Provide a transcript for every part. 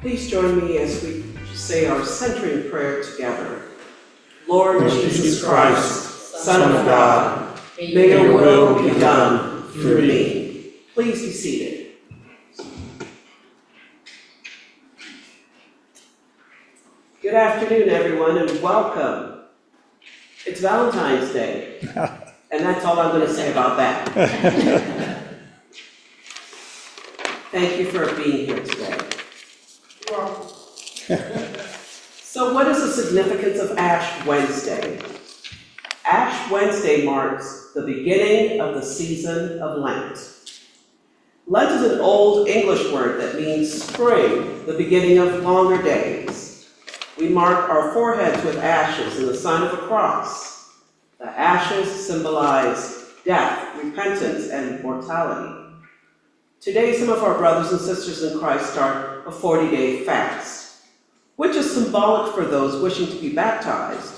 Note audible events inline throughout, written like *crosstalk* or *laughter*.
Please join me as we say our centering prayer together. Lord, Jesus Christ, Son of God, may your will be done through me. Please be seated. Good afternoon, everyone, and welcome. It's Valentine's Day, *laughs* and that's all I'm going to say about that. *laughs* Thank you for being here today. So, what is the significance of Ash Wednesday? Ash Wednesday marks the beginning of the season of Lent. Lent is an old English word that means spring, the beginning of longer days. We mark our foreheads with ashes in the sign of the cross. The ashes symbolize death, repentance, and mortality. Today, some of our brothers and sisters in Christ start a 40 day fast, which is symbolic for those wishing to be baptized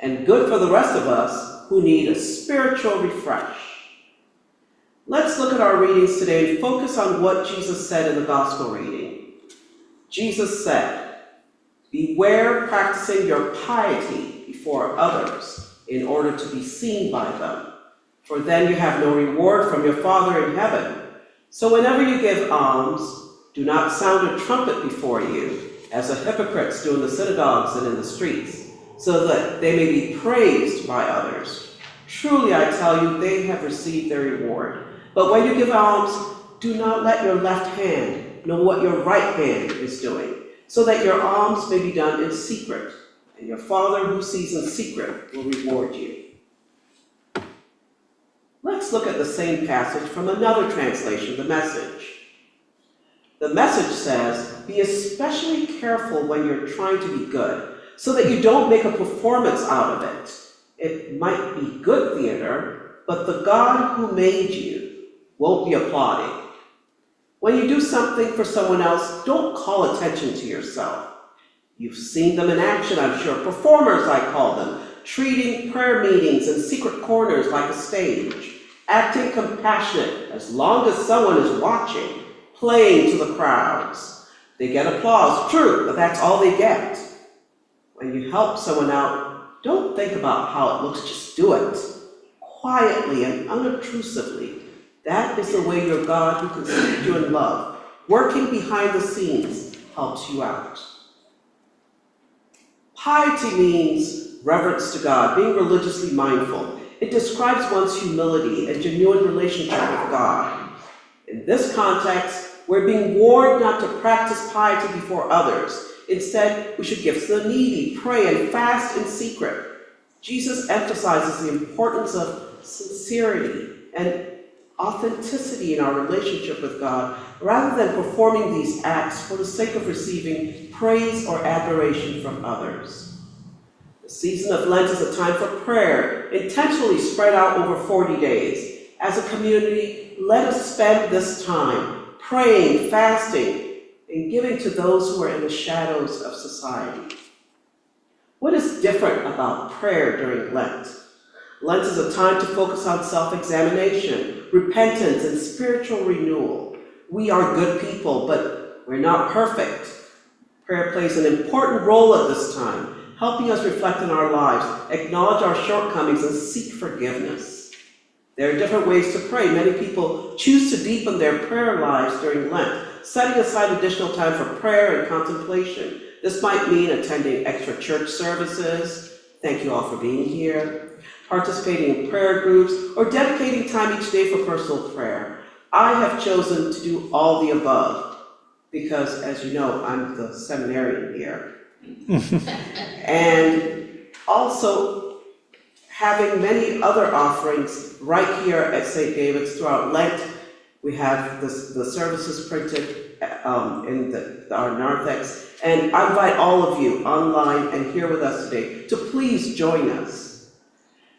and good for the rest of us who need a spiritual refresh. Let's look at our readings today and focus on what Jesus said in the Gospel reading. Jesus said, Beware practicing your piety before others in order to be seen by them, for then you have no reward from your Father in heaven. So whenever you give alms, do not sound a trumpet before you, as the hypocrites do in the synagogues and in the streets, so that they may be praised by others. Truly, I tell you, they have received their reward. But when you give alms, do not let your left hand know what your right hand is doing, so that your alms may be done in secret, and your Father who sees in secret will reward you. Let's look at the same passage from another translation, the message. The message says, Be especially careful when you're trying to be good, so that you don't make a performance out of it. It might be good theater, but the God who made you won't be applauding. When you do something for someone else, don't call attention to yourself. You've seen them in action, I'm sure. Performers, I call them, treating prayer meetings and secret corners like a stage acting compassionate as long as someone is watching, playing to the crowds. They get applause, true, but that's all they get. When you help someone out, don't think about how it looks, just do it. Quietly and unobtrusively. That is the way your God, who conceived you in love, working behind the scenes, helps you out. Piety means reverence to God, being religiously mindful, it describes one's humility and genuine relationship with God. In this context, we're being warned not to practice piety before others. Instead, we should give to the needy, pray, and fast in secret. Jesus emphasizes the importance of sincerity and authenticity in our relationship with God rather than performing these acts for the sake of receiving praise or admiration from others. The season of Lent is a time for prayer, intentionally spread out over 40 days. As a community, let us spend this time praying, fasting, and giving to those who are in the shadows of society. What is different about prayer during Lent? Lent is a time to focus on self examination, repentance, and spiritual renewal. We are good people, but we're not perfect. Prayer plays an important role at this time helping us reflect on our lives, acknowledge our shortcomings, and seek forgiveness. There are different ways to pray. Many people choose to deepen their prayer lives during Lent, setting aside additional time for prayer and contemplation. This might mean attending extra church services. Thank you all for being here. Participating in prayer groups or dedicating time each day for personal prayer. I have chosen to do all the above because, as you know, I'm the seminarian here. *laughs* and also having many other offerings right here at St. David's throughout Lent. We have the, the services printed um, in the, our narthex. And I invite all of you online and here with us today to please join us.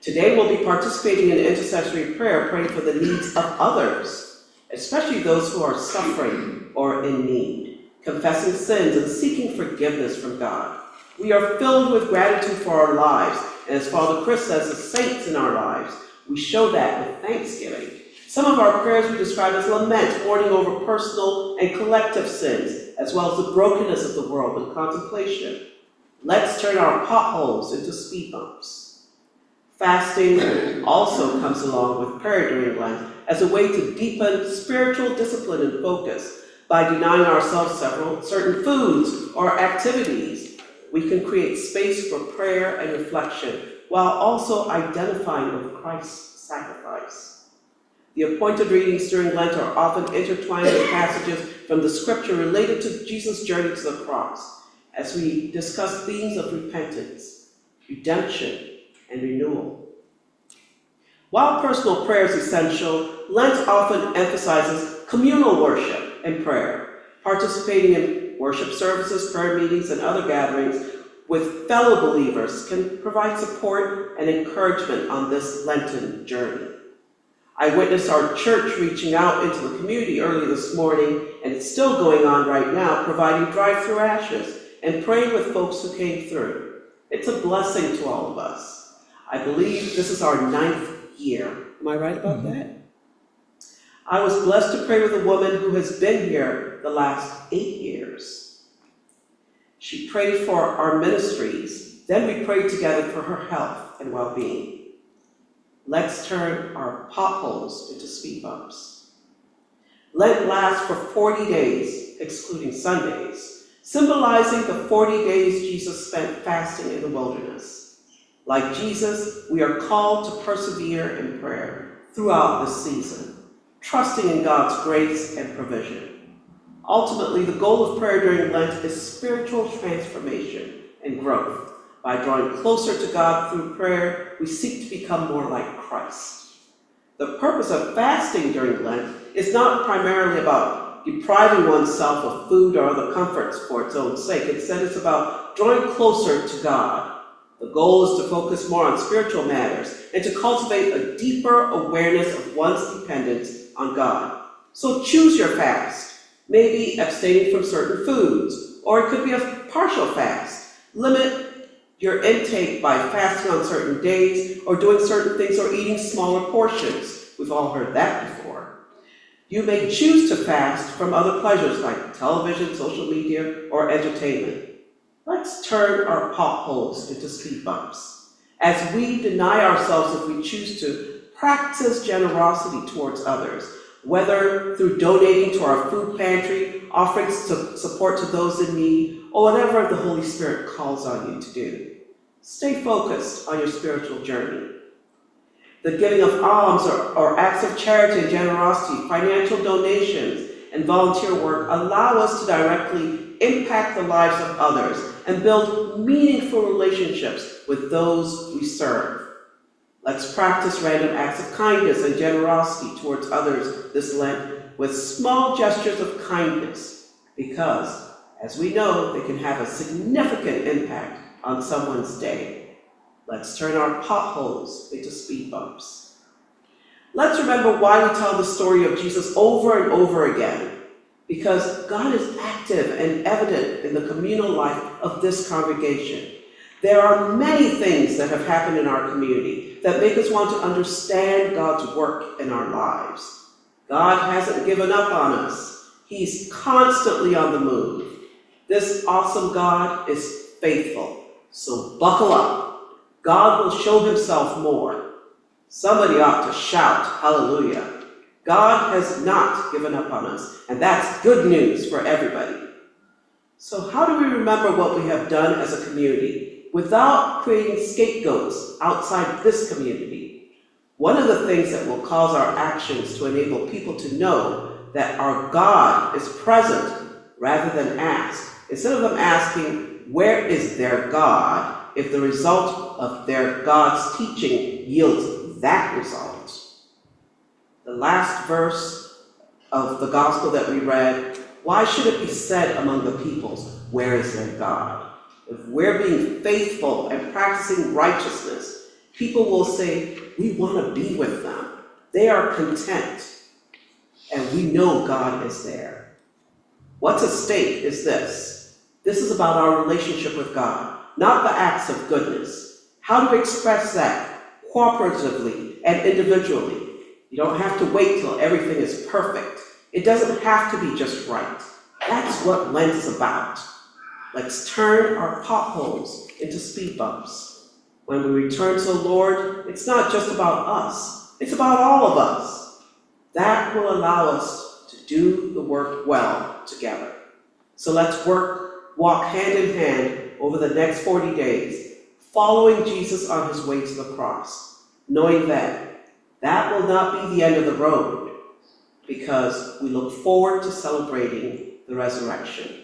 Today we'll be participating in intercessory prayer, praying for the needs of others, especially those who are suffering or in need, confessing sins and seeking forgiveness from God. We are filled with gratitude for our lives, as Father Chris says, as saints in our lives, we show that with thanksgiving. Some of our prayers we describe as lament, mourning over personal and collective sins, as well as the brokenness of the world with contemplation. Let's turn our potholes into speed bumps. Fasting also comes along with prayer during Lent as a way to deepen spiritual discipline and focus by denying ourselves several certain foods or activities. We can create space for prayer and reflection while also identifying with Christ's sacrifice. The appointed readings during Lent are often intertwined with passages from the scripture related to Jesus' journey to the cross, as we discuss themes of repentance, redemption, and renewal. While personal prayer is essential, Lent often emphasizes communal worship and prayer, participating in worship services, prayer meetings, and other gatherings with fellow believers can provide support and encouragement on this Lenten journey. I witnessed our church reaching out into the community early this morning, and it's still going on right now, providing drive-through ashes and praying with folks who came through. It's a blessing to all of us. I believe this is our ninth year. Am I right about mm-hmm. that? I was blessed to pray with a woman who has been here the last eight years. She prayed for our ministries. Then we prayed together for her health and well-being. Let's turn our potholes into speed bumps. Lent lasts for 40 days, excluding Sundays, symbolizing the 40 days Jesus spent fasting in the wilderness. Like Jesus, we are called to persevere in prayer throughout this season, trusting in God's grace and provision. Ultimately, the goal of prayer during Lent is spiritual transformation and growth by drawing closer to God through prayer, we seek to become more like Christ. The purpose of fasting during Lent is not primarily about depriving oneself of food or other comforts for its own sake. Instead, it's about drawing closer to God. The goal is to focus more on spiritual matters and to cultivate a deeper awareness of one's dependence on God. So choose your fast, maybe abstaining from certain foods, or it could be a partial fast. Limit your intake by fasting on certain days or doing certain things or eating smaller portions. We've all heard that before. You may choose to fast from other pleasures like television, social media, or entertainment. Let's turn our potholes into speed bumps. As we deny ourselves if we choose to, practice generosity towards others, whether through donating to our food pantry, offering support to those in need, or whatever the Holy Spirit calls on you to do. Stay focused on your spiritual journey. The giving of alms or, or acts of charity and generosity, financial donations, and volunteer work allow us to directly impact the lives of others and build meaningful relationships with those we serve. Let's practice random acts of kindness and generosity towards others this Lent with small gestures of kindness because, as we know, they can have a significant impact on someone's day. Let's turn our potholes into speed bumps. Let's remember why we tell the story of Jesus over and over again. Because God is active and evident in the communal life of this congregation. There are many things that have happened in our community that make us want to understand God's work in our lives. God hasn't given up on us. He's constantly on the move. This awesome God is faithful. So buckle up. God will show himself more. Somebody ought to shout, hallelujah. God has not given up on us, and that's good news for everybody. So how do we remember what we have done as a community without creating scapegoats outside this community? One of the things that will cause our actions to enable people to know that our God is present rather than ask, instead of them asking, where is their God if the result of their God's teaching yields that result? The last verse of the gospel that we read Why should it be said among the peoples, Where is their God? If we're being faithful and practicing righteousness, people will say, We want to be with them. They are content, and we know God is there. What's at stake is this this is about our relationship with God, not the acts of goodness. How to express that cooperatively and individually. You don't have to wait till everything is perfect. It doesn't have to be just right. That's what Lent is about. Let's turn our potholes into speed bumps. When we return to the Lord, it's not just about us, it's about all of us. That will allow us to do the work well together. So let's work, walk hand in hand over the next 40 days, following Jesus on his way to the cross, knowing that that will not be the end of the road because we look forward to celebrating the resurrection.